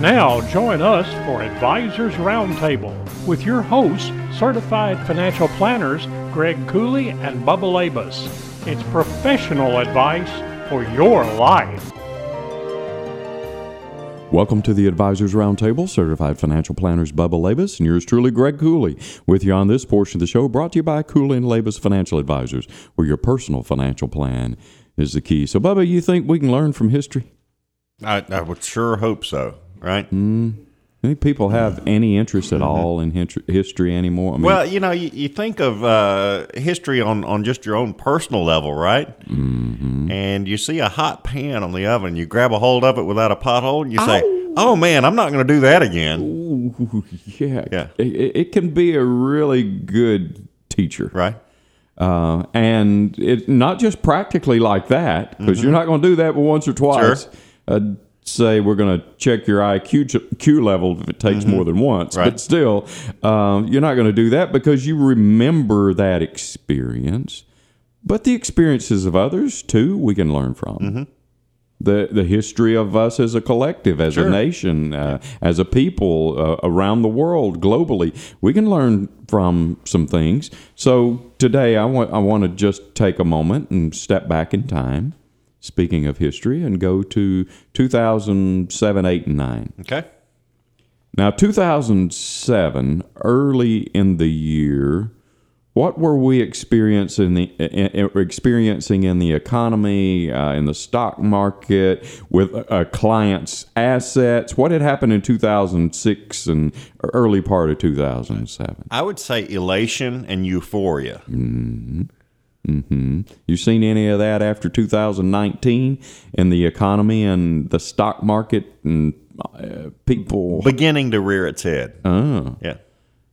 Now, join us for Advisors Roundtable with your hosts, certified financial planners Greg Cooley and Bubba Labus. It's professional advice for your life. Welcome to the Advisors Roundtable, certified financial planners Bubba Labus and yours truly, Greg Cooley, with you on this portion of the show, brought to you by Cooley and Labus Financial Advisors, where your personal financial plan is the key. So, Bubba, you think we can learn from history? I, I would sure hope so. Right? Mm. Think people have any interest at all in history anymore? I mean, well, you know, you, you think of uh, history on, on just your own personal level, right? Mm-hmm. And you see a hot pan on the oven, you grab a hold of it without a pothole, and you say, "Oh man, I'm not going to do that again." Ooh, yeah, Yeah. It, it can be a really good teacher, Right? Uh, and it not just practically like that because you're not going to do that once or twice. Mm-hmm. Sure. Uh, say we're going to check your IQ Q level if it takes more than once, Mm-hmm. Right. but still, um, you're not going to do that because you remember that experience. But the experiences of others too, we can learn from. Mm-hmm. The the history of us as a collective, as a nation, uh, as a people uh, around the world, globally, we can learn from some things. So today, I want I want to just take a moment and step back in time. Speaking of history, and go to 2007, 8, and 9. Okay. Now, 2007, early in the year, what were we experiencing the uh, uh, experiencing in the economy, uh, in the stock market, with uh, clients' assets? What had happened in 2006 and early part of 2007? I would say elation and euphoria. You seen any of that after 2019 in the economy and the stock market and uh, people? Beginning to rear its head. Oh. Yeah.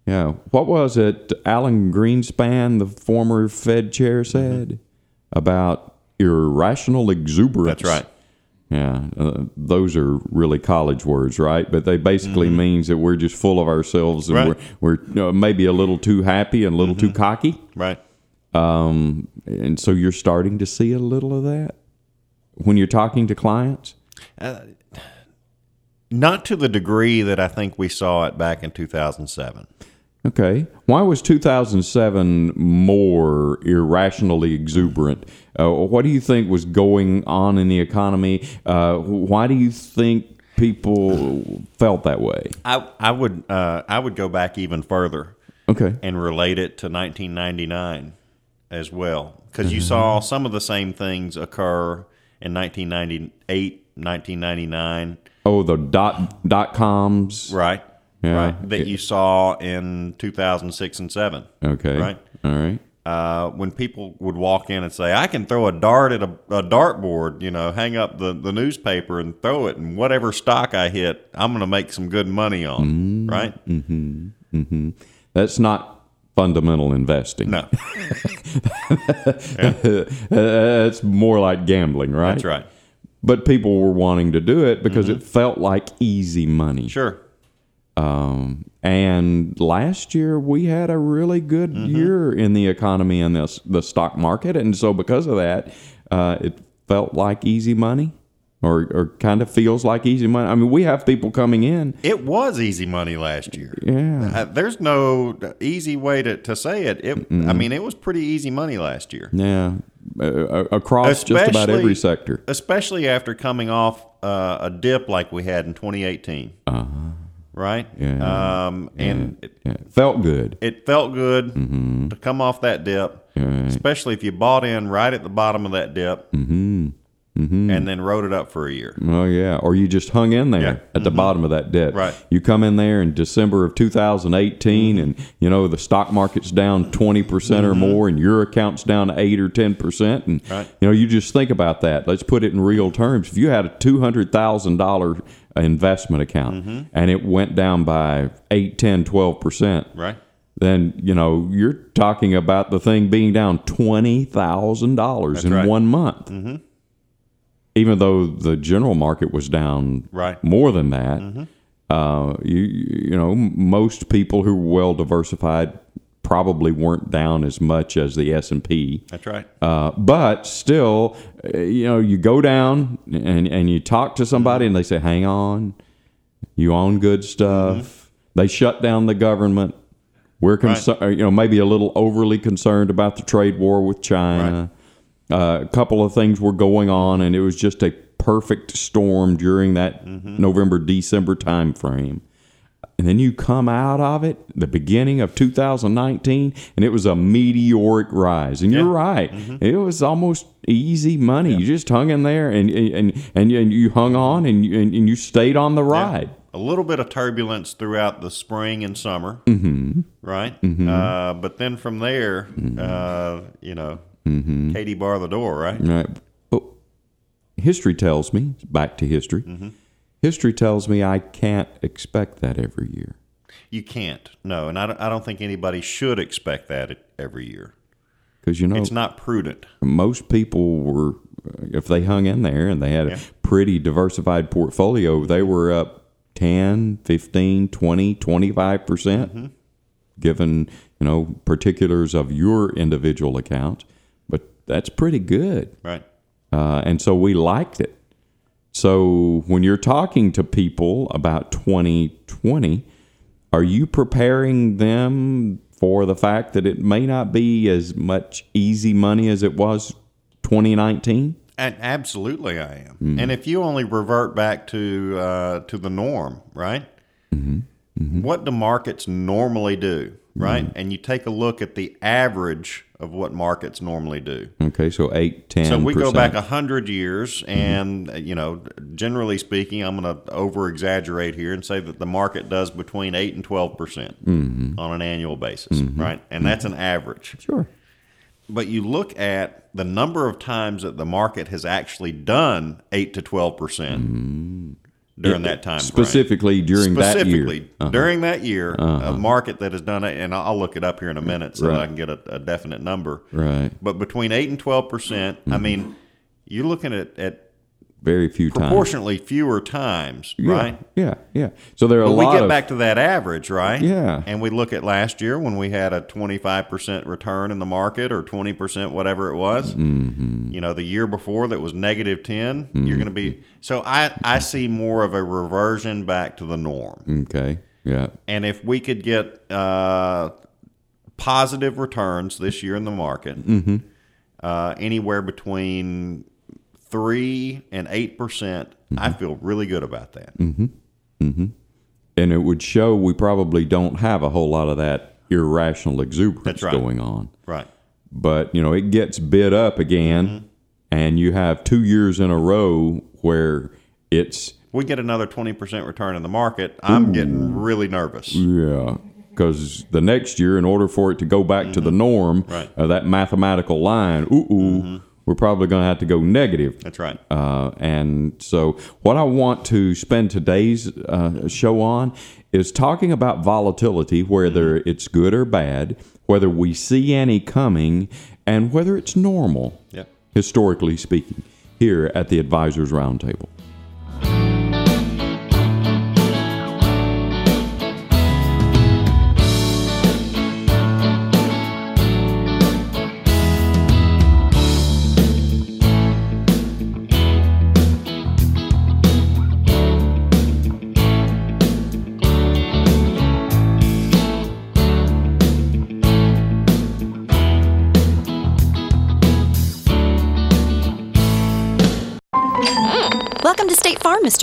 Yeah. What was it Alan Greenspan, the former Fed chair, said about irrational exuberance? That's right. Yeah. Uh, those are really college words, right? But they basically means that we're just full of ourselves and Right. we're, we're uh, maybe a little too happy and a little too cocky. Right. Um, and so you're starting to see a little of that when you're talking to clients? Not to the degree that I think we saw it back in 2007. Okay. Why was 2007 more irrationally exuberant? Uh, what do you think was going on in the economy? Uh, why do you think people felt that way? I, I would uh, I would go back even further Okay. and relate it to 1999 as well because you mm-hmm. saw some of the same things occur in 1998 1999 Oh, the dot dot coms. right Yeah. right that you saw in 2006 and 7 Okay. Right. All right. uh, when people would walk in and say i can throw a dart at a, a dartboard you know hang up the, the newspaper and throw it and whatever stock i hit i'm going to make some good money on mm-hmm. right mm-hmm. That's not fundamental investing. no. That's more like gambling, right? that's right. But people were wanting to do it because it felt like easy money. sure. Um, and last year we had a really good year in the economy and the, the stock market, and so because of that, uh, it felt like easy money, or or kind of feels like easy money. I mean, we have people coming in. It was easy money last year. Yeah. Uh, there's no easy way to, to say it. it I mean, it was pretty easy money last year, Yeah, uh, across just about every sector. especially after coming off uh, a dip like we had in 2018. Uh-huh. Right? Yeah. Um, and it, Yeah, felt good. it felt good Mm-hmm. to come off that dip, especially if you bought in right at the bottom of that dip Mm-hmm. Mm-hmm. and then wrote it up for a year. Oh yeah, or you just hung in there Yeah. at the mm-hmm. bottom of that debt. Right. You come in there in December of 2018, and you know the stock market's down 20 percent or mm-hmm. more, and your account's down eight or 10 percent, and Right. you know you just think about that. Let's put it in real terms. If you had a two hundred thousand dollar investment account and it went down by 8, 10, 12 percent, Right? then you know you're talking about the thing being down twenty thousand dollars in right. one month. Mm-hmm. Even though the general market was down Right. more than that, uh, you you know most people who were well diversified probably weren't down as much as the S and P. That's right. Uh, but still, you know, you go down and, and you talk to somebody and they say, hang on, you own good stuff. They shut down the government. We're concerned, you know, maybe a little overly concerned about the trade war with China. Uh, a couple of things were going on, and it was just a perfect storm during that November, December time frame and then you come out of it the beginning of 2019 and it was a meteoric rise. And you're right. It was almost easy money. You just hung in there and and and, and you hung on and you, and, and you stayed on the ride. A little bit of turbulence throughout the spring and summer, mm-hmm. right? Uh, but then from there, uh, you know, Mm-hmm. Katie bar the door, right? right. But history tells me back to history. Mm-hmm. History tells me i can't expect that every year. You can't, no, and I don't, I don't think anybody should expect that every year. because you know It's not prudent. most people were uh, if they hung in there and they had a pretty diversified portfolio they were up 10 15 20 25 percent mm-hmm. given you know particulars of your individual account that's pretty good. Right. uh, and so we liked it. So when you're talking to people about 2020 are you preparing them for the fact that it may not be as much easy money as it was 2019 And absolutely, I am. And if you only revert back to uh, to the norm, right? What do markets normally do, right? Mm-hmm. And you take a look at the average of what markets normally do. okay so 8 10 So we go back a hundred years, mm-hmm. and uh, you know, generally speaking, I'm going to over exaggerate here and say that the market does between eight and twelve percent mm-hmm. on an annual basis, right? And that's an average. sure But you look at the number of times that the market has actually done eight to twelve percent during that time. frame. specifically during that year Uh-huh. during that year, a market that has done it, and I'll look it up here in a minute so that I can get a, a definite number. right But between eight and twelve percent, I mean, you're looking at, at very few times proportionally fewer times, yeah, right? yeah yeah so there are a But we get of back to that average, right? Yeah. And we look at last year when we had a 25% return in the market or 20%, whatever it was. Mm-hmm. You know, the year before that was negative 10, you're going to be. So I, I see more of a reversion back to the norm. okay yeah And if we could get uh, positive returns this year in the market, uh, anywhere between three and eight percent, I feel really good about that. and it would show we probably don't have a whole lot of that irrational exuberance right. going on Right. but you know it gets bid up again Mm-hmm. and you have two years in a row where it's we get another 20% return in the market, I'm getting really nervous. yeah because the next year in order for it to go back to the norm Mm-hmm. Right. uh, that mathematical line ooh ooh we're probably going to have to go negative That's right. Uh, and so, what I want to spend today's uh, show on is talking about volatility, whether it's good or bad, whether we see any coming, and whether it's normal, Yep. historically speaking, here at the Advisors Roundtable.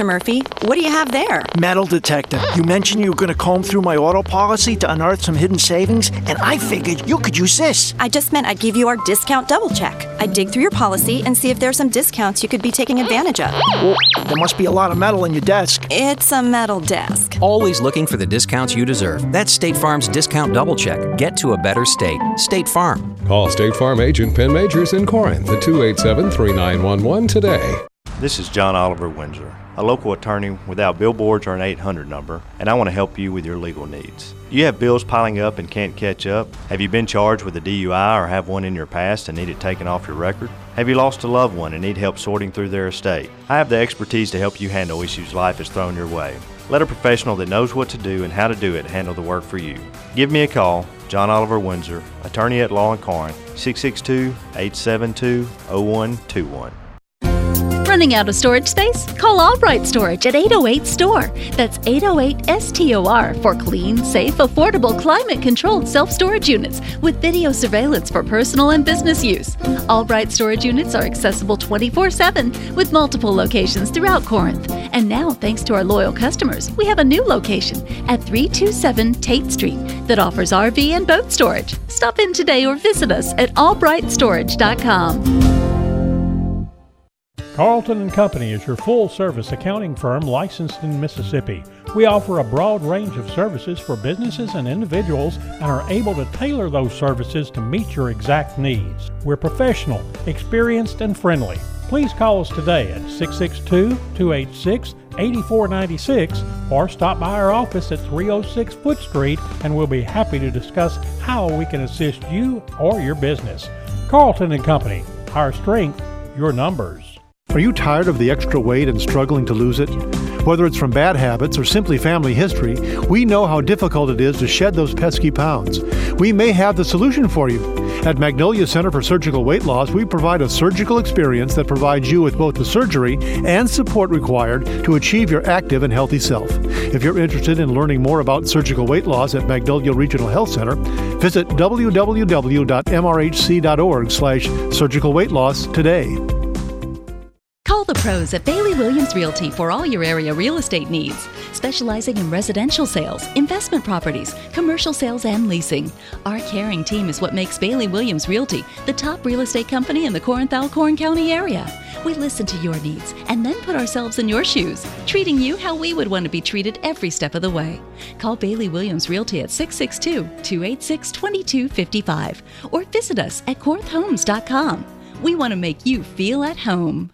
Mr. Murphy. What do you have there? Metal detector. You mentioned you were going to comb through my auto policy to unearth some hidden savings, and I figured you could use this. I just meant I'd give you our discount double check. I'd dig through your policy and see if there's some discounts you could be taking advantage of. Well, there must be a lot of metal in your desk. It's a metal desk. Always looking for the discounts you deserve. That's State Farm's discount double check. Get to a better state. State Farm. Call State Farm agent Penn Majors in Corinth at 287 3911 today. This is John Oliver Windsor, a local attorney without billboards or an 800 number, and I want to help you with your legal needs. You have bills piling up and can't catch up? Have you been charged with a DUI or have one in your past and need it taken off your record? Have you lost a loved one and need help sorting through their estate? I have the expertise to help you handle issues life has thrown your way. Let a professional that knows what to do and how to do it handle the work for you. Give me a call, John Oliver Windsor, attorney at law in Corinth, 662 872 0121. Running out of storage space? Call Albright Storage at 808 STORE. That's 808 STOR for clean, safe, affordable, climate controlled self storage units with video surveillance for personal and business use. Albright Storage units are accessible 24 7 with multiple locations throughout Corinth. And now, thanks to our loyal customers, we have a new location at 327 Tate Street that offers RV and boat storage. Stop in today or visit us at albrightstorage.com. Carlton and Company is your full service accounting firm licensed in Mississippi. We offer a broad range of services for businesses and individuals and are able to tailor those services to meet your exact needs. We're professional, experienced, and friendly. Please call us today at 662 286 8496 or stop by our office at 306 Foote Street and we'll be happy to discuss how we can assist you or your business. Carlton and Company, our strength, your numbers. Are you tired of the extra weight and struggling to lose it? Whether it's from bad habits or simply family history, we know how difficult it is to shed those pesky pounds. We may have the solution for you. At Magnolia Center for Surgical Weight Loss, we provide a surgical experience that provides you with both the surgery and support required to achieve your active and healthy self. If you're interested in learning more about surgical weight loss at Magnolia Regional Health Center, visit www.mrhc.org/surgical weight loss today. The pros at Bailey Williams Realty for all your area real estate needs, specializing in residential sales, investment properties, commercial sales, and leasing. Our caring team is what makes Bailey Williams Realty the top real estate company in the Corinth Alcorn County area. We listen to your needs and then put ourselves in your shoes, treating you how we would want to be treated every step of the way. Call Bailey Williams Realty at 662 286 2255 or visit us at corinthhomes.com. We want to make you feel at home.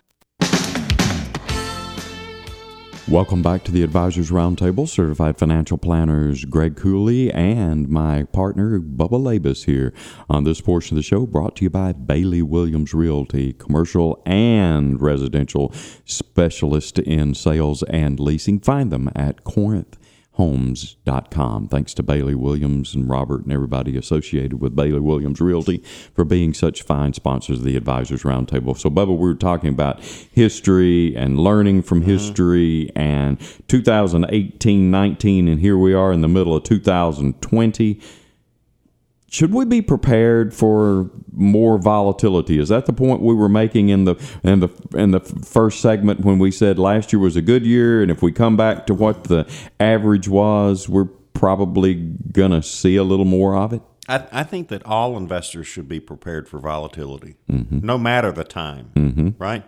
Welcome back to the Advisors Roundtable. Certified financial planners Greg Cooley and my partner Bubba Labus here on this portion of the show, brought to you by Bailey Williams Realty, commercial and residential specialist in sales and leasing. Find them at Corinth homes.com. Thanks to Bailey Williams and Robert and everybody associated with Bailey Williams Realty for being such fine sponsors of the Advisors Roundtable. So, Bubba, we were talking about history and learning from mm-hmm. history and 2018 19, and here we are in the middle of 2020 should we be prepared for more volatility? Is that the point we were making in the in the in the first segment when we said last year was a good year, and if we come back to what the average was, we're probably gonna see a little more of it. I, I think that all investors should be prepared for volatility, no matter the time, Mm-hmm. right?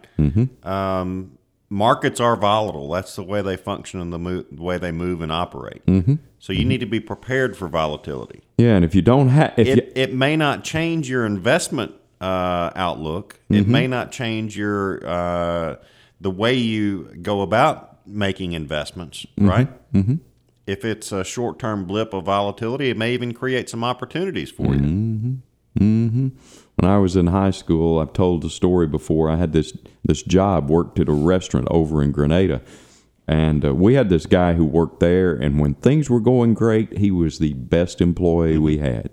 Um, markets are volatile. That's the way they function and the, mo- the way they move and operate. Mm-hmm. So you need to be prepared for volatility. Yeah, and if you don't have, It, you, it may not change your investment uh, outlook. It Mm-hmm. may not change your uh, the way you go about making investments, right? Mm-hmm. If it's a short term blip of volatility, it may even create some opportunities for you. When I was in high school, I've told the story before. I had this this job, worked at a restaurant over in Grenada, and uh, we had this guy who worked there. And when things were going great, he was the best employee we had.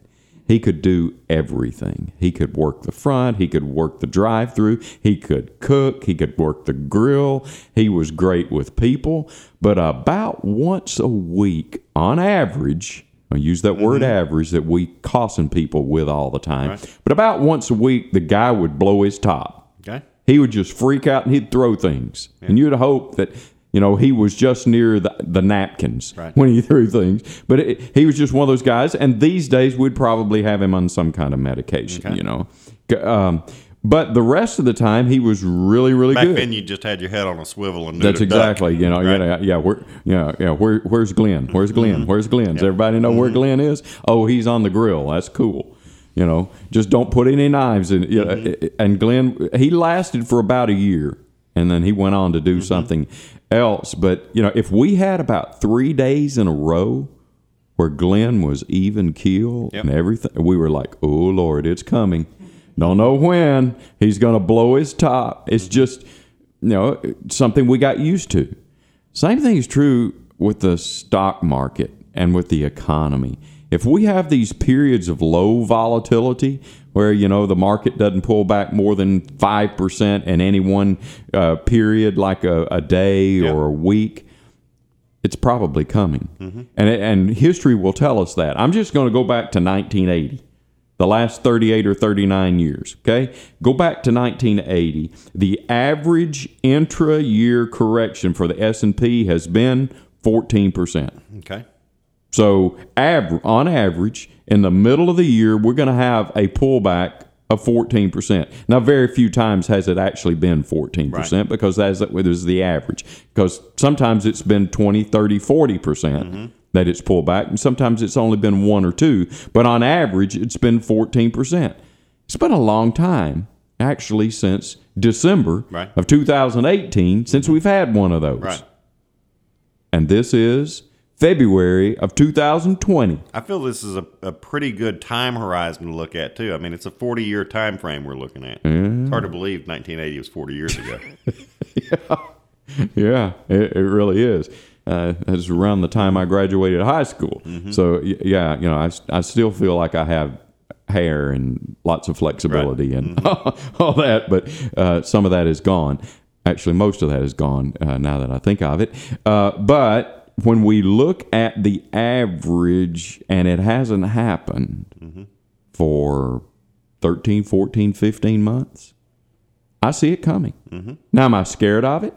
He could do everything. He could work the front. He could work the drive-through. He could cook. He could work the grill. He was great with people. But about once a week, on average, I use that word average that we caution people with all the time. But about once a week, the guy would blow his top. Okay. He would just freak out and he'd throw things. And you'd hope that, you know, he was just near the, the napkins Right. when he threw things. But it, he was just one of those guys. And these days, we'd probably have him on some kind of medication, you know. Um, but the rest of the time, he was really, really Back good. then, you just had your head on a swivel and That's to duck, exactly, you know, right? yeah, yeah, where, yeah, yeah. Where, where's Glenn? Where's mm-hmm. Glenn? Where's Glenn? Does everybody know where mm-hmm. Glenn is? Oh, he's on the grill. That's cool. You know, just don't put any knives in. You know, mm-hmm. And Glenn, he lasted for about a year, and then he went on to do something else. But you know, if we had about three days in a row where Glenn was even keel Yep. and everything, we were like, "Oh Lord, it's coming." Don't know when he's going to blow his top. It's just you know something we got used to. Same thing is true with the stock market and with the economy. If we have these periods of low volatility where you know the market doesn't pull back more than 5% in any one uh, period like a, a day or a week, it's probably coming. And, and history will tell us that. I'm just going to go back to 1980 the last 38 or 39 years okay go back to 1980 the average intra-year correction for the s&p has been 14% Okay. so aver- on average in the middle of the year we're going to have a pullback of 14% now very few times has it actually been 14% Right. because that's that is the average because sometimes it's been 20 30 40% Mm-hmm. That it's pulled back and sometimes it's only been one or two but on average it's been 14% it's been a long time actually since december Right. of 2018 since mm-hmm. we've had one of those Right. and this is february of 2020 I feel this is a, a pretty good time horizon to look at too. I mean, it's a 40 year time frame we're looking at. It's hard to mm-hmm. believe 1980 was 40 years ago. Yeah, it, it really is. Uh, it's around the time I graduated high school. So yeah, you know, I, I still feel like I have hair and lots of flexibility and all that, but uh, some of that is gone. Actually, most of that is gone uh, now that I think of it. Uh, but when we look at the average, and it hasn't happened for 13, 14, 15 months, I see it coming. Now, am I scared of it?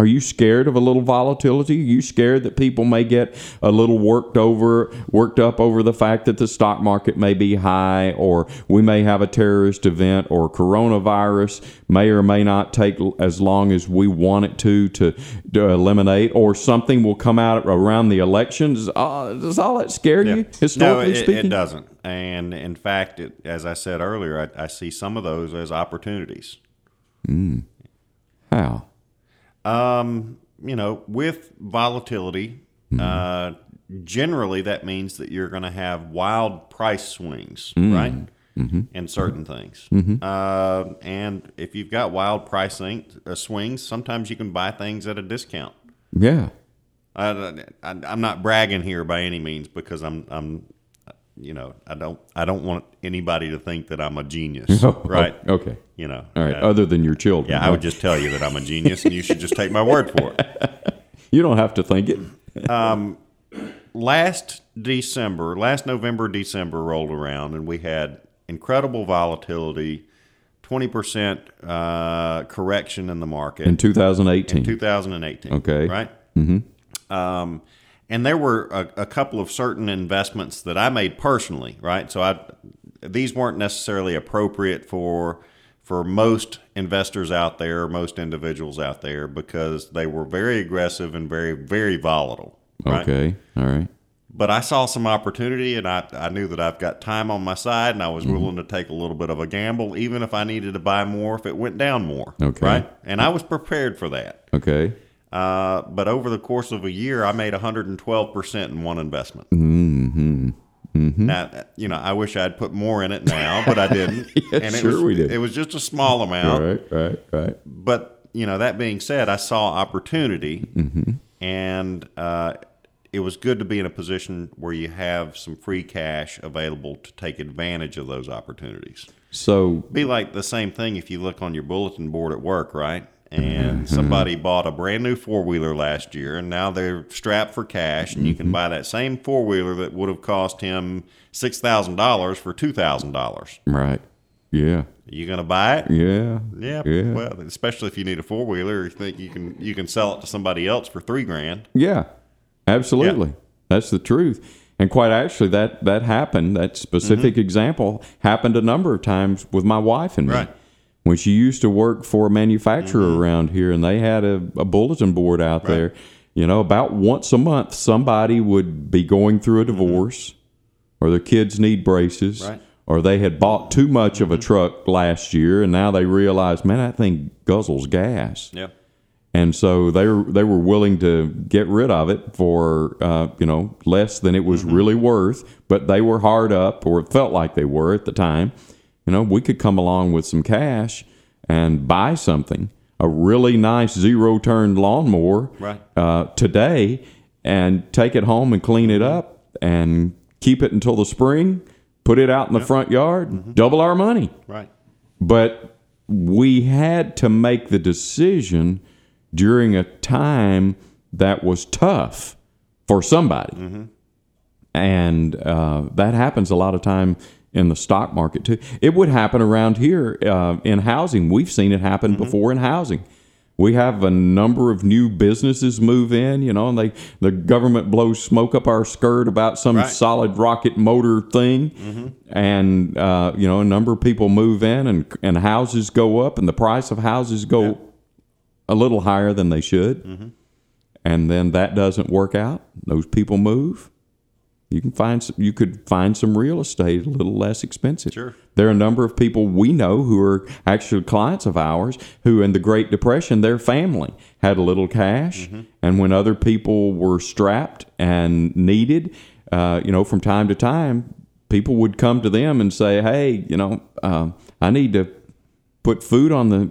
Are you scared of a little volatility? Are you scared that people may get a little worked over, worked up over the fact that the stock market may be high, or we may have a terrorist event, or coronavirus may or may not take as long as we want it to to, to eliminate, or something will come out around the elections? Uh, does all that scare you, no, historically it, speaking? it doesn't. And in fact, it, as I said earlier, I, I see some of those as opportunities. How? Um, you know, with volatility, uh, generally that means that you're going to have wild price swings, right? In certain things. Uh, and if you've got wild price swing- uh, swings, sometimes you can buy things at a discount. Yeah. I, I, I'm not bragging here by any means because I'm, I'm, you know, I don't, I don't want anybody to think that I'm a genius, right? Okay. You know, All right. Other than your children. yeah, I would just tell you that I'm a genius, and you should just take my word for it. You don't have to think it. last December, last November, December rolled around, and we had incredible volatility, twenty percent uh, correction in the market In 2018. in 2018. Okay. right. Mm-hmm. Um, and there were a, a couple of certain investments that I made personally, right? So I these weren't necessarily appropriate for for most investors out there, most individuals out there, because they were very aggressive and very very volatile. Right? Okay. All right. but I saw some opportunity and I, I knew that I've got time on my side and I was Mm-hmm. willing to take a little bit of a gamble, even if I needed to buy more if it went down more. Okay. Right. And I was prepared for that. Okay. Uh, but over the course of a year, I made 112% in one investment. Mm-hmm. Mm-hmm. Now, you know, I wish I'd put more in it now, but I didn't. Yeah, and it sure was, we did. It was just a small amount. Right. Right. Right. But you know, that being said, I saw opportunity, Mm-hmm. and uh, it was good to be in a position where you have some free cash available to take advantage of those opportunities. So Be like the same thing if you look on your bulletin board at work, right? Mm-hmm. And somebody bought a brand new four wheeler last year, and now they're strapped for cash, and you Mm-hmm. can buy that same four wheeler that would have cost him six thousand dollars for two thousand dollars. right. Yeah. You gonna buy it? Yeah. Yeah, Yeah. well, especially if you need a four wheeler, you think you can you can sell it to somebody else for three grand. Yeah, absolutely. That's the truth. And quite actually, that that happened. That specific example happened a number of times with my wife and me. Right. When she used to work for a manufacturer mm-hmm. around here, and they had a, a bulletin board out there. You know, about once a month, somebody would be going through a mm-hmm. divorce, or their kids need braces, Right. or they had bought too much of a mm-hmm. truck last year, and now they realize, man, that thing guzzles gas. Yeah. And so they were, they were willing to get rid of it for uh, you know less than it was really worth, but they were hard up, or it felt like they were at the time. You know, we could come along with some cash and buy something, a really nice zero turn lawnmower Right. uh, today, and take it home and clean it up and keep it until the spring, put it out in the front yard, double our money. Right. But we had to make the decision during a time that was tough for somebody. And uh, that happens a lot of time in the stock market too. It would happen around here uh, in housing. We've seen it happen before in housing. We have a number of new businesses move in, you know, and they the government blows smoke up our skirt about some Right. solid rocket motor thing, and uh, you know, a number of people move in, and and houses go up, and the price of houses go a little higher than they should, and then that doesn't work out. Those people move. You can find some, you could find some real estate a little less expensive. Sure. There are a number of people we know who are actually clients of ours who, in the Great Depression, their family had a little cash, and when other people were strapped and needed, uh, you know, from time to time, people would come to them and say, "Hey, you know, uh, I need to." put food on the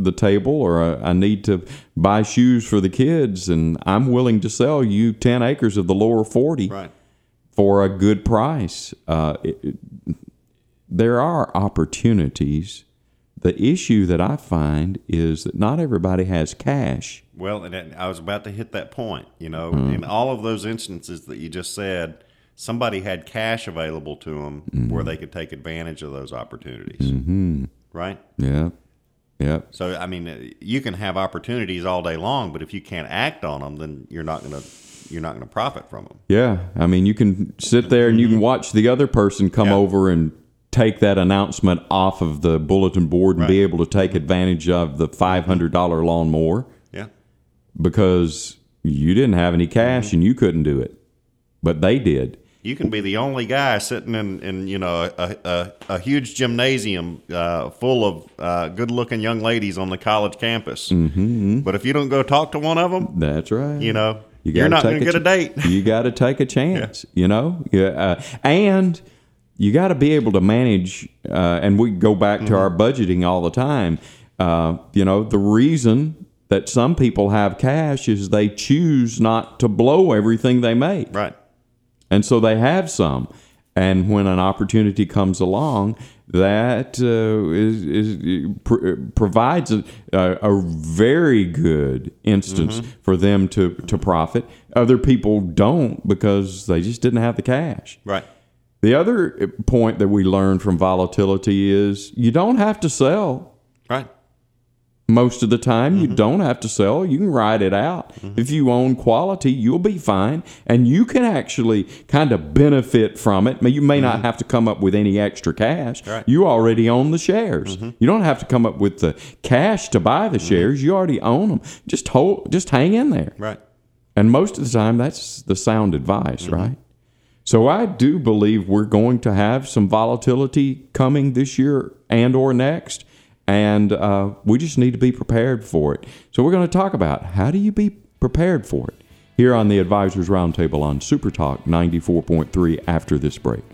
the table or I need to buy shoes for the kids and I'm willing to sell you 10 acres of the lower 40 Right. For a good price. Uh, it, it- there are opportunities. The issue that I find is that not everybody has cash. Well, and that- I was about to hit that point. You know, Mm. in all of those instances that you just said, somebody had cash available to them Mm-hmm. where they could take advantage of those opportunities. Mm-hmm. Right. Yeah. Yeah. So, I mean, you can have opportunities all day long, but if you can't act on them, then you're not going to you're not going to profit from them. Yeah, I mean, you can sit there and you can watch the other person come Yeah. over and take that announcement off of the bulletin board and be able to take advantage of the five hundred dollar lawnmower Yeah. because you didn't have any cash and you couldn't do it, but they did. You can be the only guy sitting in, in you know a, a, a huge gymnasium uh, full of uh, good-looking young ladies on the college campus. Mm-hmm. But if you don't go talk to one of them, That's right. you know You gotta not take going to get a date. you got to take a chance, you know. Yeah, uh, and you got to be able to manage. Uh, and we go back Mm-hmm. to our budgeting all the time. Uh, you know, the reason that some people have cash is they choose not to blow everything they make, right. and so they have some. And when an opportunity comes along, that uh, is, is pr- provides a, a, a very good instance for them to, to profit. Other people don't because they just didn't have the cash. Right. The other point that we learned from volatility is you don't have to sell Right. Most of the time. You mm-hmm. don't have to sell. You can ride it out. Mm-hmm. If you own quality, you'll be fine. And you can actually kind of benefit from it. You may not mm-hmm. have to come up with any extra cash. Right. You already own the shares. You don't have to come up with the cash to buy the shares. You already own them. Just hold, just hang in there. Right. And most of the time, that's the sound advice, right? So I do believe we're going to have some volatility coming this year and or next, and uh, we just need to be prepared for it. So we're going to talk about how do you be prepared for it here on the Advisors Roundtable on Super Talk 94.3 after this break.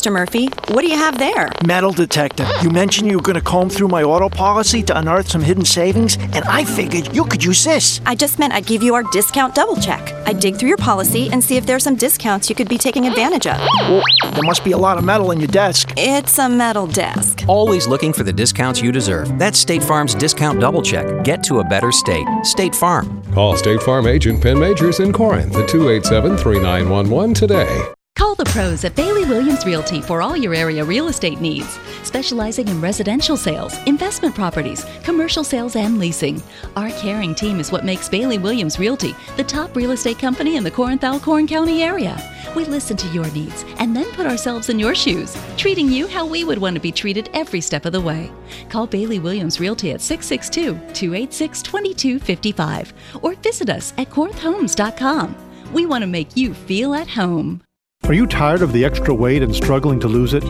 Mr. Murphy. What do you have there? Metal detector. You mentioned you were going to comb through my auto policy to unearth some hidden savings, and I figured you could use this. I just meant I'd give you our discount double check. I'd dig through your policy and see if there's some discounts you could be taking advantage of. Well, there must be a lot of metal in your desk. It's a metal desk. Always looking for the discounts you deserve. That's State Farm's discount double check. Get to a better state. State Farm. Call State Farm agent Penn Majors in Corinth at 287 3911 today. The pros at Bailey Williams Realty for all your area real estate needs. specializing in residential sales, investment properties, commercial sales, and leasing. Our caring team is what makes Bailey Williams Realty the top real estate company in the Corinth Alcorn County area. We listen to your needs and then put ourselves in your shoes, treating you how we would want to be treated every step of the way. Call Bailey Williams Realty at 662 286 2255 or visit us at corinthhomes.com. We want to make you feel at home. Are you tired of the extra weight and struggling to lose it?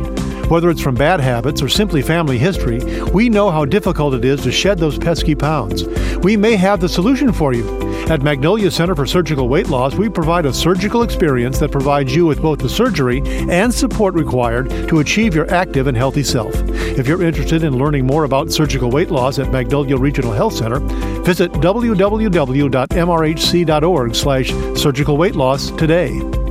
Whether it's from bad habits or simply family history, we know how difficult it is to shed those pesky pounds. We may have the solution for you. At Magnolia Center for Surgical Weight Loss, we provide a surgical experience that provides you with both the surgery and support required to achieve your active and healthy self. If you're interested in learning more about surgical weight loss at Magnolia Regional Health Center, visit www.mrhc.org slash surgical weight loss today.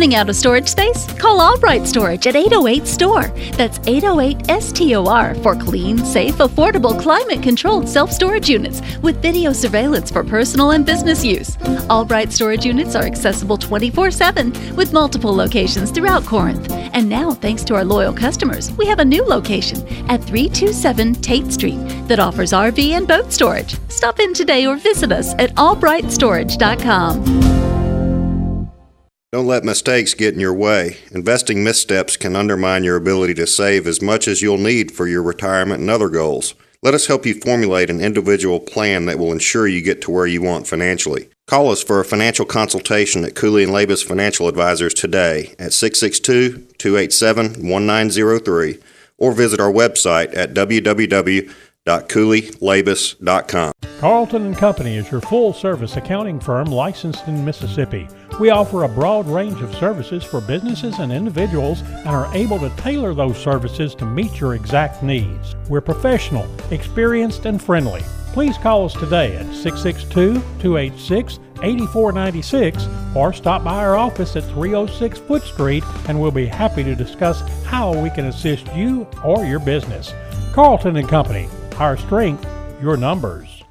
Running out of storage space? Call Albright Storage at 808 STORE. That's 808 STOR for clean, safe, affordable, climate controlled self storage units with video surveillance for personal and business use. Albright Storage units are accessible 24 7 with multiple locations throughout Corinth. And now, thanks to our loyal customers, we have a new location at 327 Tate Street that offers RV and boat storage. Stop in today or visit us at albrightstorage.com. Don't let mistakes get in your way. Investing missteps can undermine your ability to save as much as you'll need for your retirement and other goals. Let us help you formulate an individual plan that will ensure you get to where you want financially. Call us for a financial consultation at Cooley and Labus Financial Advisors today at 662-287-1903 or visit our website at www.cooleylabus.com. Carlton Company is your full service accounting firm licensed in Mississippi. We offer a broad range of services for businesses and individuals and are able to tailor those services to meet your exact needs. We're professional, experienced, and friendly. Please call us today at 662 286 8496 or stop by our office at 306 Foote Street and we'll be happy to discuss how we can assist you or your business. Carlton Company, our strength, your numbers.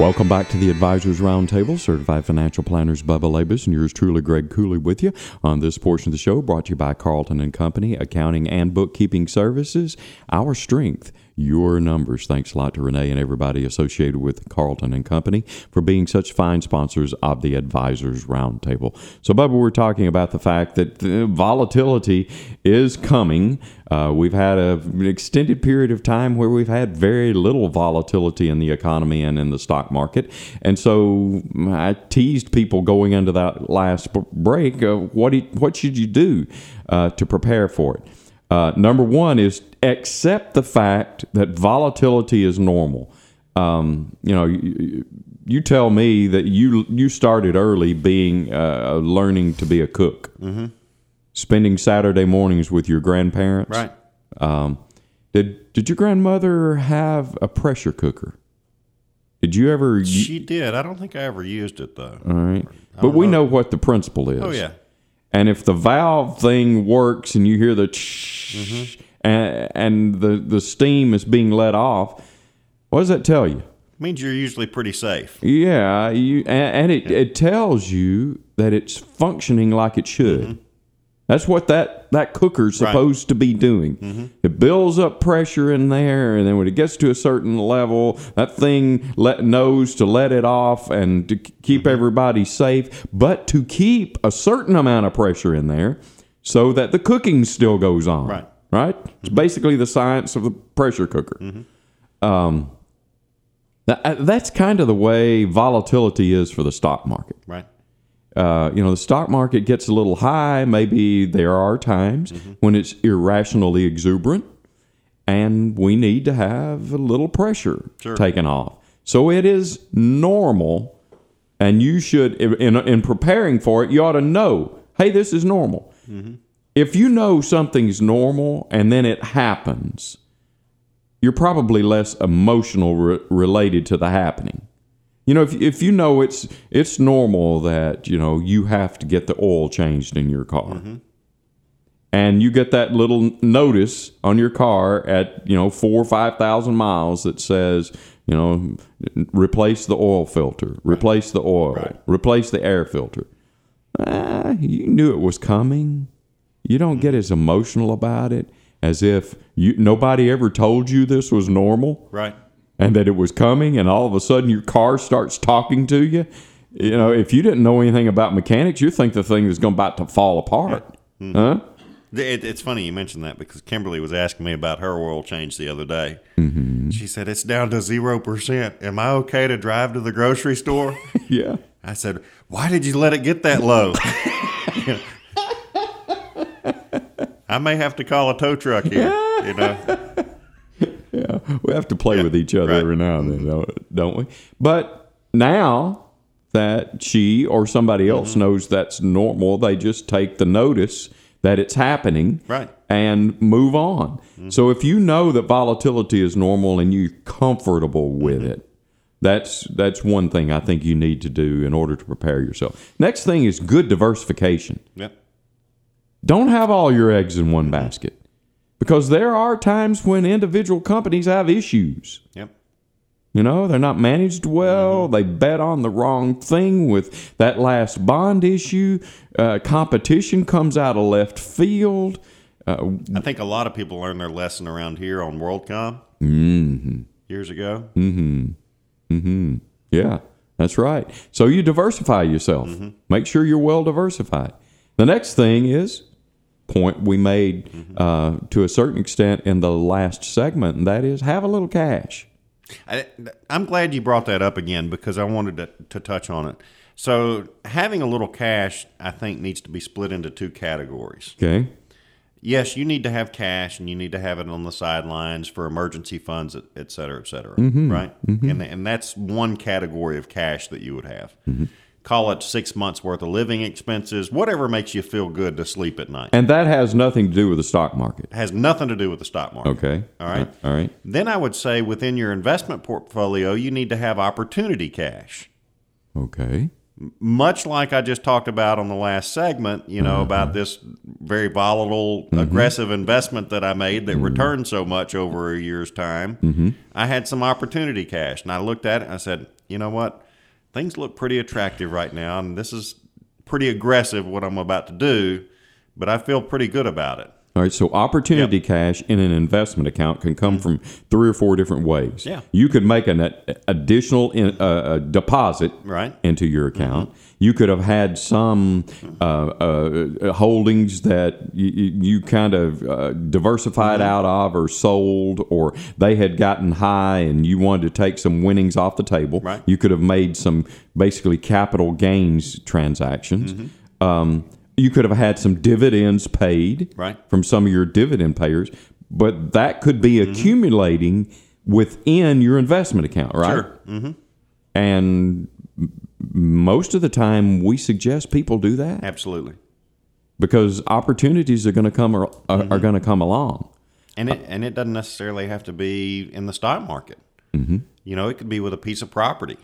Welcome back to the Advisors Roundtable. Certified financial planners Bubba Labus and yours truly, Greg Cooley, with you on this portion of the show. Brought to you by Carlton and Company, accounting and bookkeeping services. Our strength, your numbers. Thanks a lot to Renee and everybody associated with Carlton and Company for being such fine sponsors of the Advisors Roundtable. So, Bubba, we're talking about the fact that the volatility is coming. Uh, we've had a, an extended period of time where we've had very little volatility in the economy and in the stock market. And so I teased people going into that last break uh, what, do you, what should you do uh, to prepare for it? Uh, number one is accept the fact that volatility is normal. Um, you know, you, you, tell me that you you started early, being uh, learning to be a cook, mm-hmm. spending Saturday mornings with your grandparents. Right. Um, did did your grandmother have a pressure cooker? Did you ever? She did. I don't think I ever used it though. All right, but we know. know what the principle is. Oh yeah. And if the valve thing works and you hear the mm-hmm. And, and the, the steam is being let off, what does that tell you? means you're usually pretty safe. Yeah, you and, and it, it tells you that it's functioning like it should. Mm-hmm. That's what that, that cooker's supposed right. to be doing. Mm-hmm. It builds up pressure in there, and then when it gets to a certain level, that thing let, knows to let it off and to keep mm-hmm. everybody safe, but to keep a certain amount of pressure in there so that the cooking still goes on. Right. Right? It's basically the science of the pressure cooker. Mm-hmm. Um, that, that's kind of the way volatility is for the stock market. Right. Uh, you know, the stock market gets a little high. Maybe there are times Mm-hmm. when it's irrationally exuberant, and we need to have a little pressure Sure. taken off. So it is normal, and you should, in, in preparing for it, you ought to know, hey, this is normal. Mm-hmm. If you know something's normal and then it happens, you're probably less emotional re- related to the happening. You know, if if you know it's it's normal that you know you have to get the oil changed in your car, Mm-hmm. and you get that little notice on your car at you know four or five thousand miles that says you know replace the oil filter, replace the oil, replace the air filter. Ah, you knew it was coming. You don't get as emotional about it as if you nobody ever told you this was normal Right. and that it was coming and all of a sudden your car starts talking to you. You know, if you didn't know anything about mechanics, you think the thing is going about to fall apart. Huh? It, it's funny you mentioned that because Kimberly was asking me about her oil change the other day. Mm-hmm. She said, It's down to 0%. Am I okay to drive to the grocery store? Yeah. I said, Why did you let it get that low? I may have to call a tow truck here. You know, Yeah, we have to play with each other every now and then, don't- don't we? But now that she or somebody else Mm-hmm. knows that's normal, they just take the notice that it's happening Right. and move on. Mm-hmm. So if you know that volatility is normal and you're comfortable with Mm-hmm. it, that's that's one thing I think you need to do in order to prepare yourself. Next thing is good diversification. Yep. Don't have all your eggs in one basket because there are times when individual companies have issues. Yep. You know, they're not managed well. They bet on the wrong thing with that last bond issue. Uh, competition comes out of left field. Uh, I think a lot of people learned their lesson around here on WorldCom mm-hmm. years ago. Mm-hmm. Mm-hmm. Yeah, that's right. So you diversify yourself. Make sure you're well diversified. The next thing is point we made uh, to a certain extent in the last segment, and that is have a little cash. I, I'm glad you brought that up again because I wanted to, to touch on it. So, having a little cash, I think, needs to be split into two categories. Okay. Yes, you need to have cash and you need to have it on the sidelines for emergency funds, et, et cetera, et cetera. Mhm. Right? Mhm. And, and that's one category of cash that you would have. Mm-hmm. Call it six months worth of living expenses, whatever makes you feel good to sleep at night. And that has nothing to do with the stock market. has nothing to do with the stock market. Okay. All right. All right. Then I would say within your investment portfolio, you need to have opportunity cash. Okay. Much like I just talked about on the last segment, you know, about this very volatile, aggressive investment that I made that returned so much over a year's time. Mhm. I had some opportunity cash, and I looked at it and I said, you know what? Things look pretty attractive right now, and this is pretty aggressive what I'm about to do, but I feel pretty good about it. All right, so opportunity cash in an investment account can come from three or four different ways. Mm-hmm. Yeah. You could make an additional in, uh, deposit Right. into your account. You could have had some uh, uh, holdings that you, you kind of uh, diversified out of or sold, or they had gotten high and you wanted to take some winnings off the table. Right. You could have made some basically capital gains transactions. Um, you could have had some dividends paid Right. from some of your dividend payers, but that could be Mm-hmm. accumulating within your investment account, right? Sure. Mm-hmm. And most of the time, we suggest people do that Absolutely. because opportunities are going to come ar- are, Mm-hmm. are going to come along. And it and it doesn't necessarily have to be in the stock market. Mm-hmm. You know, it could be with a piece of property.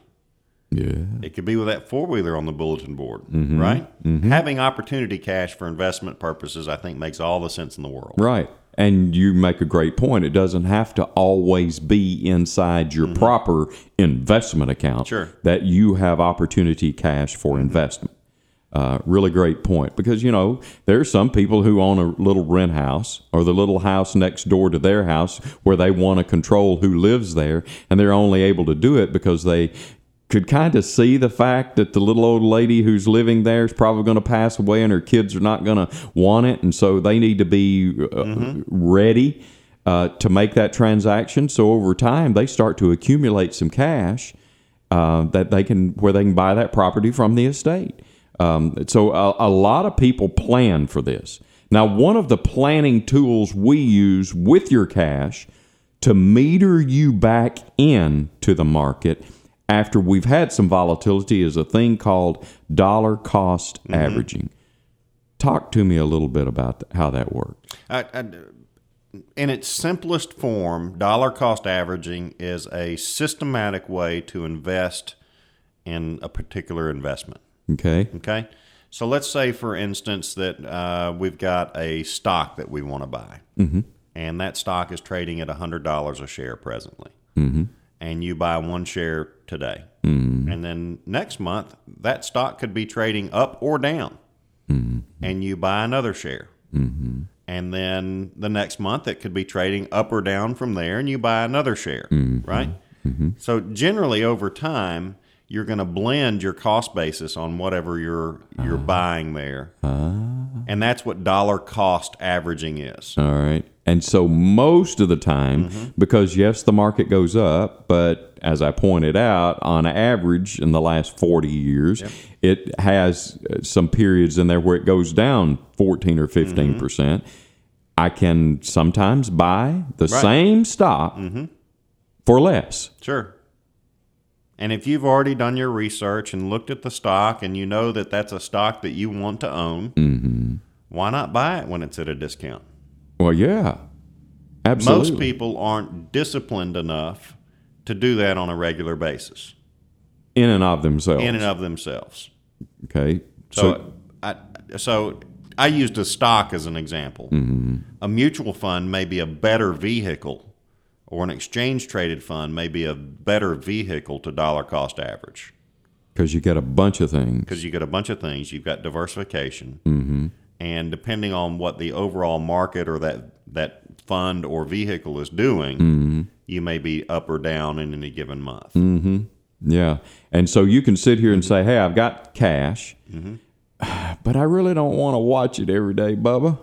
Yeah. It could be with that four wheeler on the bulletin board, Mhm. right? Mhm. Having opportunity cash for investment purposes, I think, makes all the sense in the world. Right. And you make a great point. It doesn't have to always be inside your proper investment account Mm-hmm. Sure. that you have opportunity cash for investment. Uh, really great point because you know there are some people who own a little rent house or the little house next door to their house where they want to control who lives there and they're only able to do it because they could kind of see the fact that the little old lady who's living there is probably going to pass away and her kids are not going to want it and so they need to be uh, ready uh, to make that transaction so over time they start to accumulate some cash uh, that they can where they can buy that property from the estate. Um, so a, a lot of people plan for this. Now, one of the planning tools we use with your cash to meter you back in to the market after we've had some volatility is a thing called dollar cost averaging. Talk to me a little bit about th- how that works. I, I, in its simplest form, dollar cost averaging is a systematic way to invest in a particular investment. Okay. Okay. So let's say, for instance, that uh, we've got a stock that we want to buy, Mhm. and that stock is trading at $100 a share presently. Mhm. And you buy one share today. Mhm. And then next month, that stock could be trading up or down. Mhm. And you buy another share. Mm-hmm. And then the next month it could be trading up or down from there, and you buy another share, Mhm. right? So generally, over time, you're going to blend your cost basis on whatever you're you're buying there, and that's what dollar cost averaging is. All right. And so most of the time, Mm-hmm. because yes, the market goes up, but as I pointed out, on average in the last 40 years, it has uh, some periods in there where it goes down 14 or 15%. percent I can sometimes buy the Mm-hmm. Right. same stock Mhm. for less. Sure. And if you've already done your research and looked at the stock and you know that that's a stock that you want to own, Mm-hmm. why not buy it when it's at a discount? Well, yeah. Absolutely. Most people aren't disciplined enough to do that on a regular basis in and of themselves. in and of themselves. okay. So, I, so I used a stock as an example. Mhm. A mutual fund may be a better vehicle, or an exchange traded fund may be a better vehicle to dollar cost average because you get a bunch of things. because you get a bunch of things. You've got diversification, Mm-hmm. and depending on what the overall market or that that fund or vehicle is doing, Mhm. you may be up or down in any given month. Mm-hmm. Yeah. And so you can sit here and say, hey, I've got cash, Mm-hmm. but I really don't want to watch it every day, Bubba.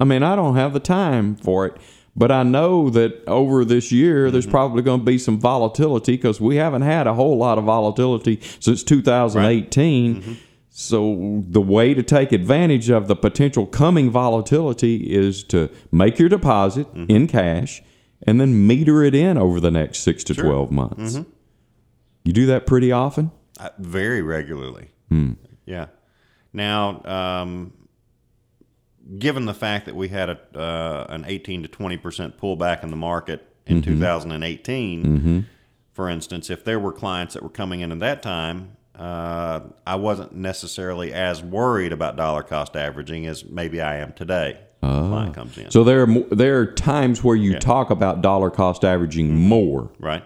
I mean, I don't have the time for it. But I know that over this year, there's probably going to be some volatility because we haven't had a whole lot of volatility since 2018. So the way to take advantage of the potential coming volatility is to make your deposit in cash and then meter it in over the next six to Sure. 12 months. Mhm. You do that pretty often? Uh, very regularly. Hmm. Yeah. Now, um, given the fact that we had a uh, an 18 to 20 percent pullback in the market in Mhm. 2018, Mhm. for instance, if there were clients that were coming in at that time, uh, I wasn't necessarily as worried about dollar cost averaging as maybe I am today. when client comes in. Ah. So there are mo- there are times where you talk about dollar cost averaging more right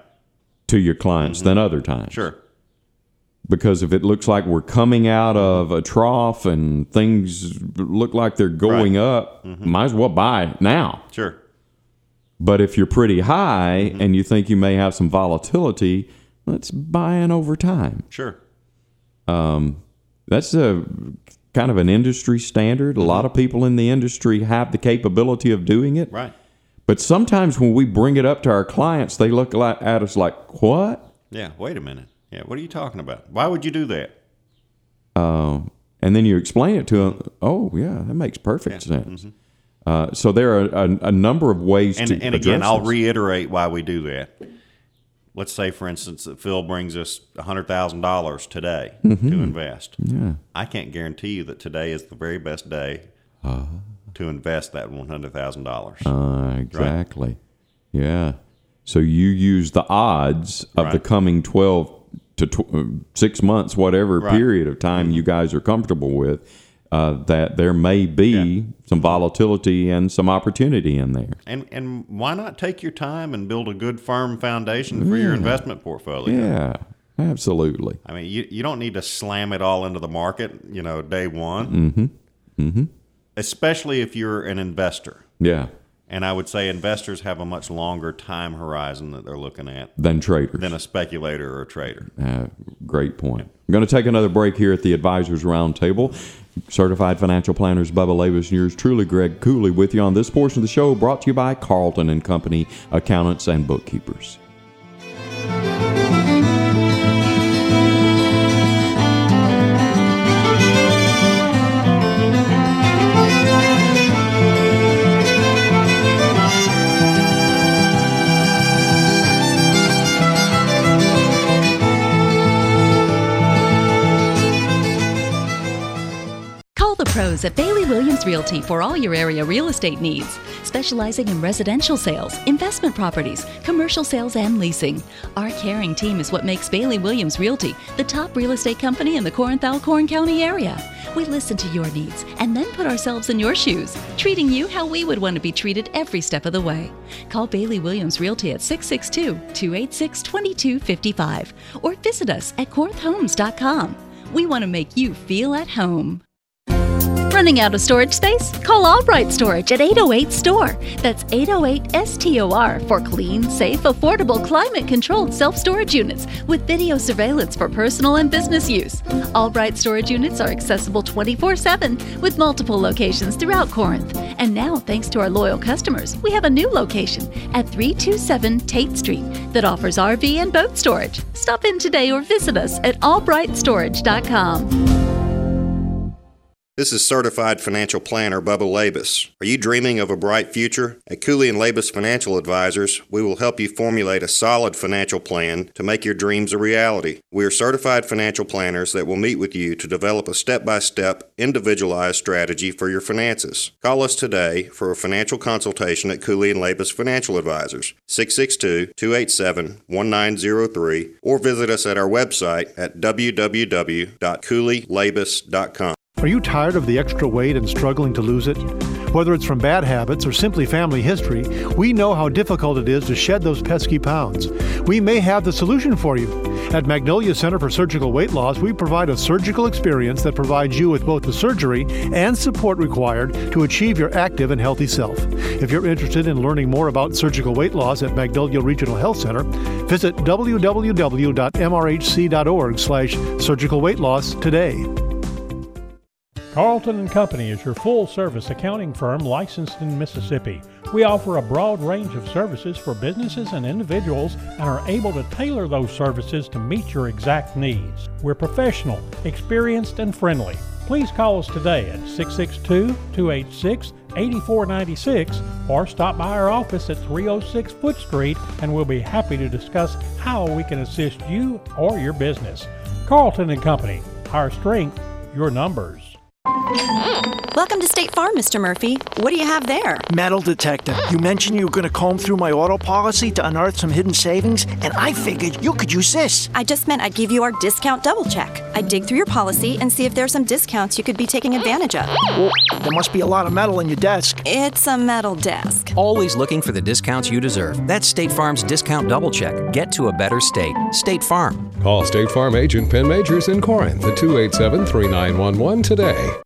to your clients than other times. Sure. Because if it looks like we're coming out of a trough and things look like they're going up, mm-hmm. might as well buy now. Sure. But if you're pretty high mm-hmm. and you think you may have some volatility, let's buy in over time. Sure. Um, that's a kind of an industry standard. A mm-hmm. lot of people in the industry have the capability of doing it. Right. But sometimes when we bring it up to our clients, they look like, at us like, "What?" Yeah. Wait a minute. Yeah. What are you talking about? Why would you do that? Uh, and then you explain it to them. Oh, yeah, that makes perfect sense. Uh, so there are a, a number of ways and, to and again, address I'll reiterate why we do that. Let's say, for instance, that Phil brings us hundred thousand dollars today Mhm. to invest. Yeah. I can't guarantee you that today is the very best day Uh, to invest that one hundred thousand dollars. Uh, exactly. Yeah. So you use the odds of the Right. coming 12 to tw- uh, six months, whatever Right. Mm-hmm. period of time you guys are comfortable with, uh, that there may be some volatility and some opportunity in there. And and why not take your time and build a good firm foundation for your investment portfolio? Yeah, absolutely. I mean, you, you don't need to slam it all into the market, you know, day one, Mm-hmm. Mm-hmm. especially if you're an investor. Yeah. And I would say investors have a much longer time horizon that they're looking at Than traders. than a speculator or a trader. Uh, great point. I'm going to take another break here at the Advisors Roundtable. Certified financial planners Bubba Labus and yours truly, Greg Cooley, with you on this portion of the show brought to you by Carlton and Company, accountants and bookkeepers. Pros at Bailey Williams Realty for all your area real estate needs, specializing in residential sales, investment properties, commercial sales, and leasing. Our caring team is what makes Bailey Williams Realty the top real estate company in the Corinth Alcorn County area. We listen to your needs and then put ourselves in your shoes, treating you how we would want to be treated every step of the way. Call Bailey Williams Realty at 662 286 2255 or visit us at corinthhomes.com. We want to make you feel at home. Running out of storage space? Call Albright Storage at 808 STORE. That's 808 STOR for clean, safe, affordable, climate controlled self storage units with video surveillance for personal and business use. Albright Storage units are accessible 24 7 with multiple locations throughout Corinth. And now, thanks to our loyal customers, we have a new location at 327 Tate Street that offers RV and boat storage. Stop in today or visit us at albrightstorage.com. This is certified financial planner Bubba Labus. Are you dreaming of a bright future? At Cooley and Labus Financial Advisors, we will help you formulate a solid financial plan to make your dreams a reality. We are certified financial planners that will meet with you to develop a step-by-step, individualized strategy for your finances. Call us today for a financial consultation at Cooley and Labus Financial Advisors, 662-287-1903, or visit us at our website at www.cooleylabus.com. Are you tired of the extra weight and struggling to lose it? Whether it's from bad habits or simply family history, we know how difficult it is to shed those pesky pounds. We may have the solution for you. At Magnolia Center for Surgical Weight Loss, we provide a surgical experience that provides you with both the surgery and support required to achieve your active and healthy self. If you're interested in learning more about surgical weight loss at Magnolia Regional Health Center, visit www.mrhc.org slash surgical weight loss today. Carlton and Company is your full service accounting firm licensed in Mississippi. We offer a broad range of services for businesses and individuals and are able to tailor those services to meet your exact needs. We're professional, experienced, and friendly. Please call us today at 662 286 8496 or stop by our office at 306 Foote Street and we'll be happy to discuss how we can assist you or your business. Carlton and Company, our strength, your numbers. Mm. Welcome to State Farm, Mr. Murphy. What do you have there? Metal detector. You mentioned you were going to comb through my auto policy to unearth some hidden savings, and I figured you could use this. I just meant I'd give you our discount double check. I'd dig through your policy and see if there's some discounts you could be taking advantage of. Well, there must be a lot of metal in your desk. It's a metal desk. Always looking for the discounts you deserve. That's State Farm's discount double check. Get to a better state. State Farm. Call State Farm agent Penn Majors in Corinth at 287 3911 today.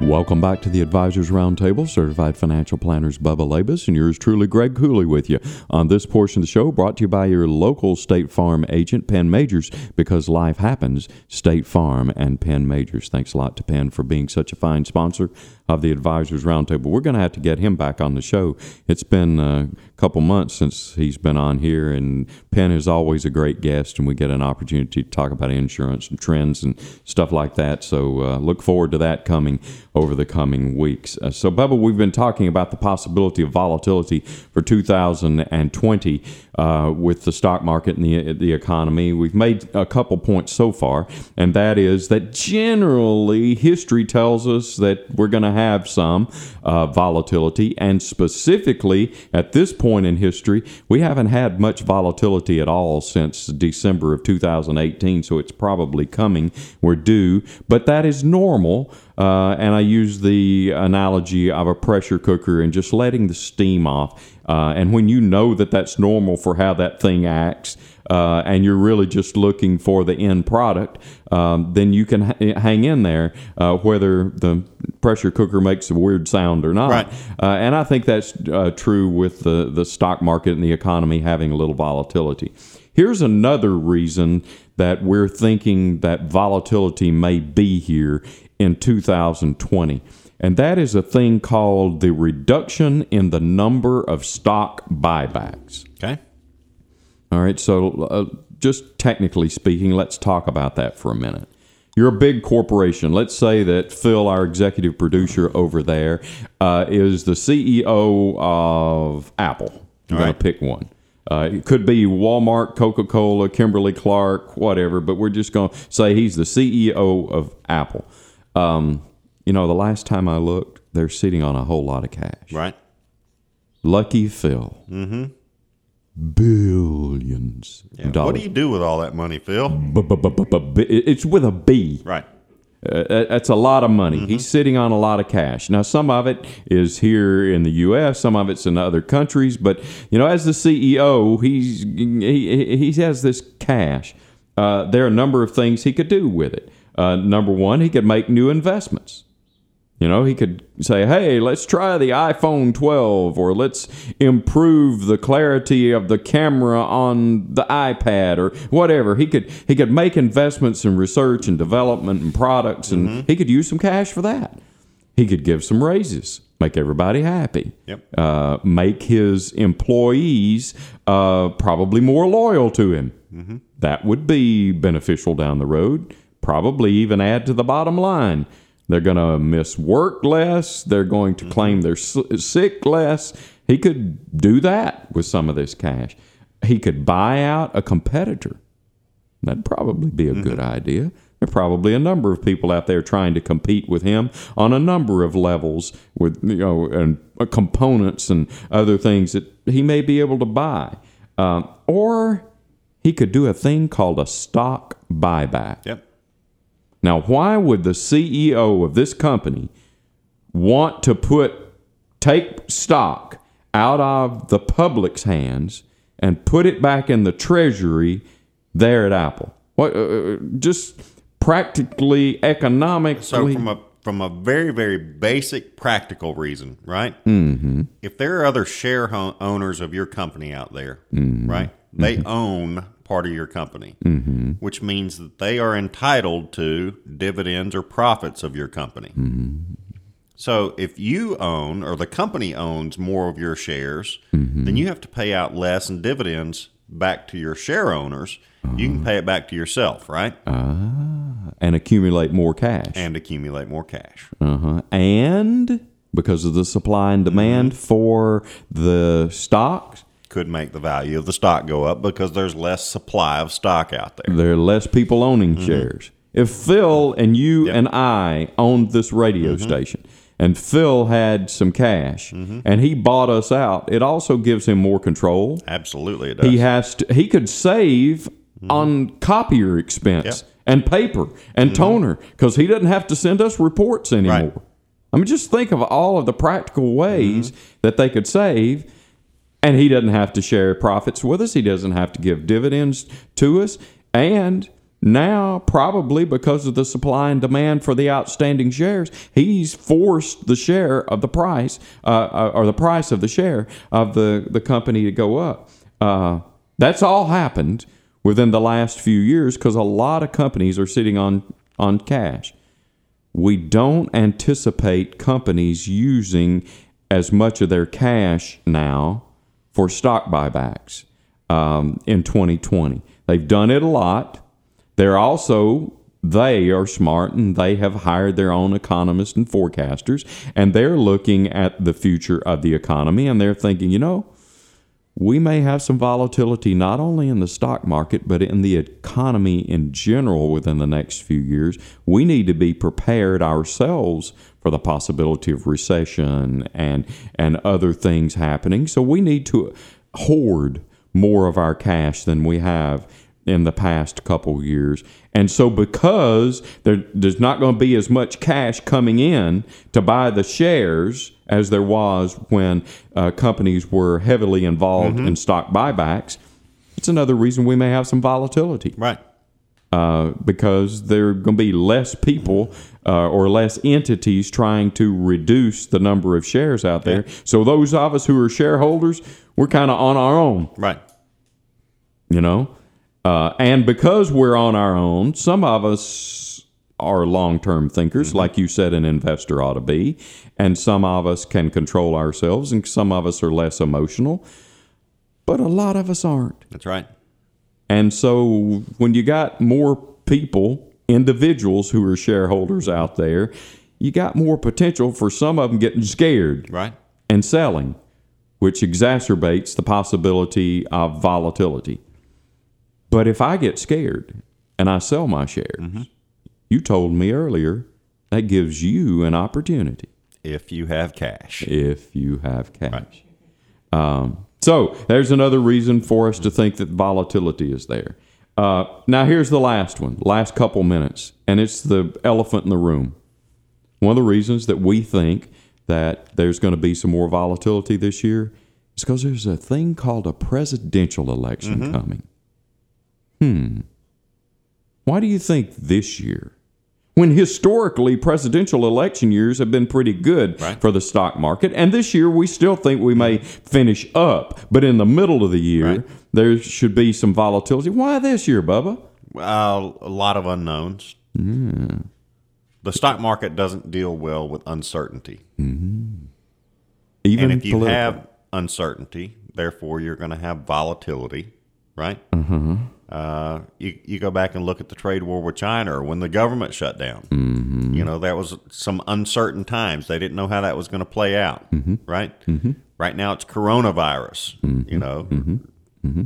Welcome back to the Advisors Roundtable. Certified financial planners Bubba Labus and yours truly, Greg Cooley, with you on this portion of the show. Brought to you by your local State Farm agent, Penn Majors, because life happens. State Farm and Penn Majors. Thanks a lot to Penn for being such a fine sponsor of the Advisors Roundtable. We're going to have to get him back on the show. It's been a couple months since he's been on here, and Penn is always a great guest, and we get an opportunity to talk about insurance and trends and stuff like that. So uh, look forward to that coming over the coming weeks. Uh, so, Bubba, we've been talking about the possibility of volatility for 2020 uh, with the stock market and the, the economy. We've made a couple points so far, and that is that generally history tells us that we're going to have some uh, volatility, and specifically at this point in history, we haven't had much volatility at all since December of 2018, so it's probably coming. We're due, but that is normal. Uh, and I use the analogy of a pressure cooker and just letting the steam off. Uh, and when you know that that's normal for how that thing acts, uh, and you're really just looking for the end product, um, then you can hang in there, uh, whether the pressure cooker makes a weird sound or not. Right. Uh, and I think that's uh, true with the, the stock market and the economy having a little volatility. Here's another reason that we're thinking that volatility may be here in 2020. And that is a thing called the reduction in the number of stock buybacks. Okay. All right. So, uh, just technically speaking, let's talk about that for a minute. You're a big corporation. Let's say that Phil, our executive producer over there, uh, is the CEO of Apple. You're going to pick one. Uh, it could be Walmart, Coca Cola, Kimberly Clark, whatever, but we're just going to say he's the CEO of Apple. Um, you know, the last time I looked, they're sitting on a whole lot of cash. Right. Lucky Phil. Mm-hmm. Billions Yeah. of dollars. What do you do with all that money, Phil? It's with a B. Right. Uh, that's a lot of money. He's sitting on a lot of cash. Now, some of it is here in the U.S., some of it's in other countries. But you know, as the CEO, he's he he has this cash. Uh, there are a number of things he could do with it. Uh, number one, he could make new investments. You know, he could say, hey, let's try the iPhone 12 or let's improve the clarity of the camera on the iPad or whatever. He could he could make investments in research and development and products and he could use some cash for that. He could give some raises, make everybody happy. Yep. Uh, make his employees uh, probably more loyal to him. That would be beneficial down the road. Probably even add to the bottom line. They're going to miss work less. They're going to claim they're sick less. He could do that with some of this cash. He could buy out a competitor. That'd probably be a good idea. There are probably a number of people out there trying to compete with him on a number of levels with you know and uh, components and other things that he may be able to buy. Um, or he could do a thing called a stock buyback. Yep. Now, why would the CEO of this company want to put take stock out of the public's hands and put it back in the treasury there at Apple? What uh, just practically economically? So from a from a very very basic practical reason, right? Mm-hmm. If there are other share owners of your company out there, Mhm. right? They own part of your company, Mhm. which means that they are entitled to dividends or profits of your company. Mm-hmm. So if you own or the company owns more of your shares, Mm-hmm. then you have to pay out less in dividends back to your share owners. You can pay it back to yourself, right? Ah, and accumulate more cash. And accumulate more cash. Uh-huh. And because of the supply and demand for the stocks, Could make the value of the stock go up because there's less supply of stock out there. there are less people owning mm-hmm. shares. If Phil and you and I owned this radio mm-hmm. station and Phil had some cash mm-hmm. and he bought us out, it also gives him more control. Absolutely, it does. He has to he could save on copier expense Yep. and paper and toner because he doesn't have to send us reports anymore. I mean, just think of all of the practical ways that they could save, and he doesn't have to share profits with us. He doesn't have to give dividends to us, and now probably because of the supply and demand for the outstanding shares, he's forced the share of the price uh, uh, or the price of the share of the the company to go up. Uh, that's all happened within the last few years because a lot of companies are sitting on on cash we don't anticipate companies using as much of their cash now for stock buybacks um, in 2020. They've done it a lot. They're also they are smart and they have hired their own economists and forecasters and they're looking at the future of the economy and they're thinking, you know, we may have some volatility not only in the stock market but in the economy in general within the next few years. We need to be prepared ourselves for the possibility of recession and and other things happening. So we need to hoard more of our cash than we have in the past couple years. And so, because there, there's not going to be as much cash coming in to buy the shares as there was when uh, companies were heavily involved in stock buybacks, it's another reason we may have some volatility. Right. Uh, because there are going to be less people uh, or less entities trying to reduce the number of shares out there. So, those of us who are shareholders, we're kind of on our own. Right. You know? Uh, and because we're on our own, some of us are long term thinkers, like you said an investor ought to be. And some of us can control ourselves, and some of us are less emotional. But a lot of us aren't. That's right. And so when you got more people, individuals who are shareholders out there, you got more potential for some of them getting scared Right. and selling, which exacerbates the possibility of volatility. But if I get scared and I sell my shares, you told me earlier that gives you an opportunity If you have cash. if you have cash. Um, so there's another reason for us to think that volatility is there. Uh, now here's the last one, last couple minutes, and it's the elephant in the room. One of the reasons that we think that there's going to be some more volatility this year is because there's a thing called a presidential election coming. Hmm. Why do you think this year when historically presidential election years have been pretty good Right. for the stock market. And this year we still think we may finish up, but in the middle of the year Right. there should be some volatility. Why this year, Bubba? Uh, a lot of unknowns. The stock market doesn't deal well with uncertainty. Even and if you political. have uncertainty, therefore you're going to have volatility, right? Mm-hmm. Uh, you, you go back and look at the trade war with China or when the government shut down. Mm-hmm. You know, that was some uncertain times. They didn't know how that was going to play out, Mm-hmm. right? Right now it's coronavirus, you know. Mm-hmm.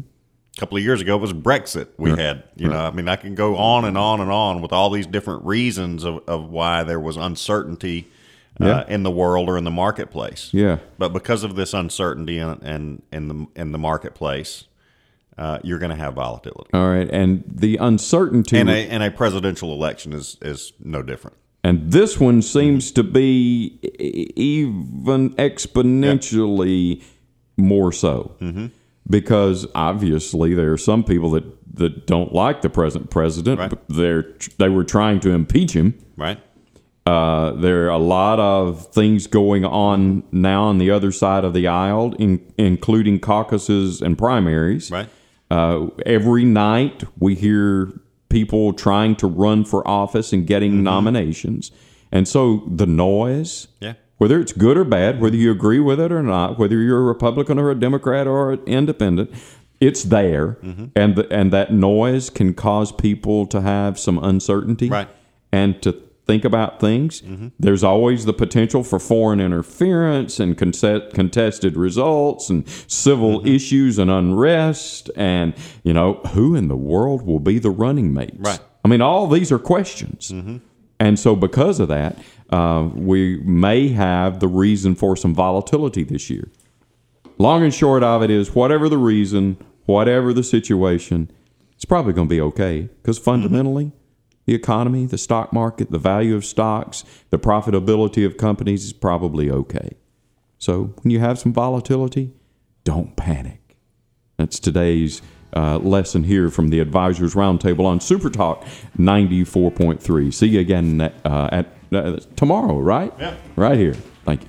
A couple of years ago it was Brexit we had. You know, I mean, I can go on and on and on with all these different reasons of, of why there was uncertainty uh, Yeah. in the world or in the marketplace. Yeah. But because of this uncertainty in, in, in the in the marketplace, uh, you're going to have volatility. All right, and the uncertainty And a, and a presidential election is, is no different. And this one seems to be even exponentially more so. Mm-hmm. Because obviously there are some people that, that don't like the present president. Right. They're they were trying to impeach him. Right. Uh, there are a lot of things going on now on the other side of the aisle, in, including caucuses and primaries. Right. Uh, every night we hear people trying to run for office and getting nominations. And so the noise, Yeah. whether it's good or bad, whether you agree with it or not, whether you're a Republican or a Democrat or an independent, it's there. And, the, and that noise can cause people to have some uncertainty Right. and to think about things. Mm-hmm. There's always the potential for foreign interference and contested results and civil mm-hmm. issues and unrest. And, you know, who in the world will be the running mates? Right. I mean, all these are questions. Mm-hmm. And so, because of that, uh, we may have the reason for some volatility this year. Long and short of it is, whatever the reason, whatever the situation, it's probably going to be okay because fundamentally, the economy, the stock market, the value of stocks, the profitability of companies is probably okay. So, when you have some volatility, don't panic. That's today's uh, lesson here from the Advisors Roundtable on Super Talk 94.3. See you again uh, at uh, tomorrow, right? Yeah. Right here. Thank you.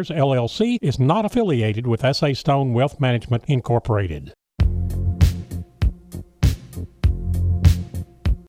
LLC is not affiliated with S.A. Stone Wealth Management Incorporated.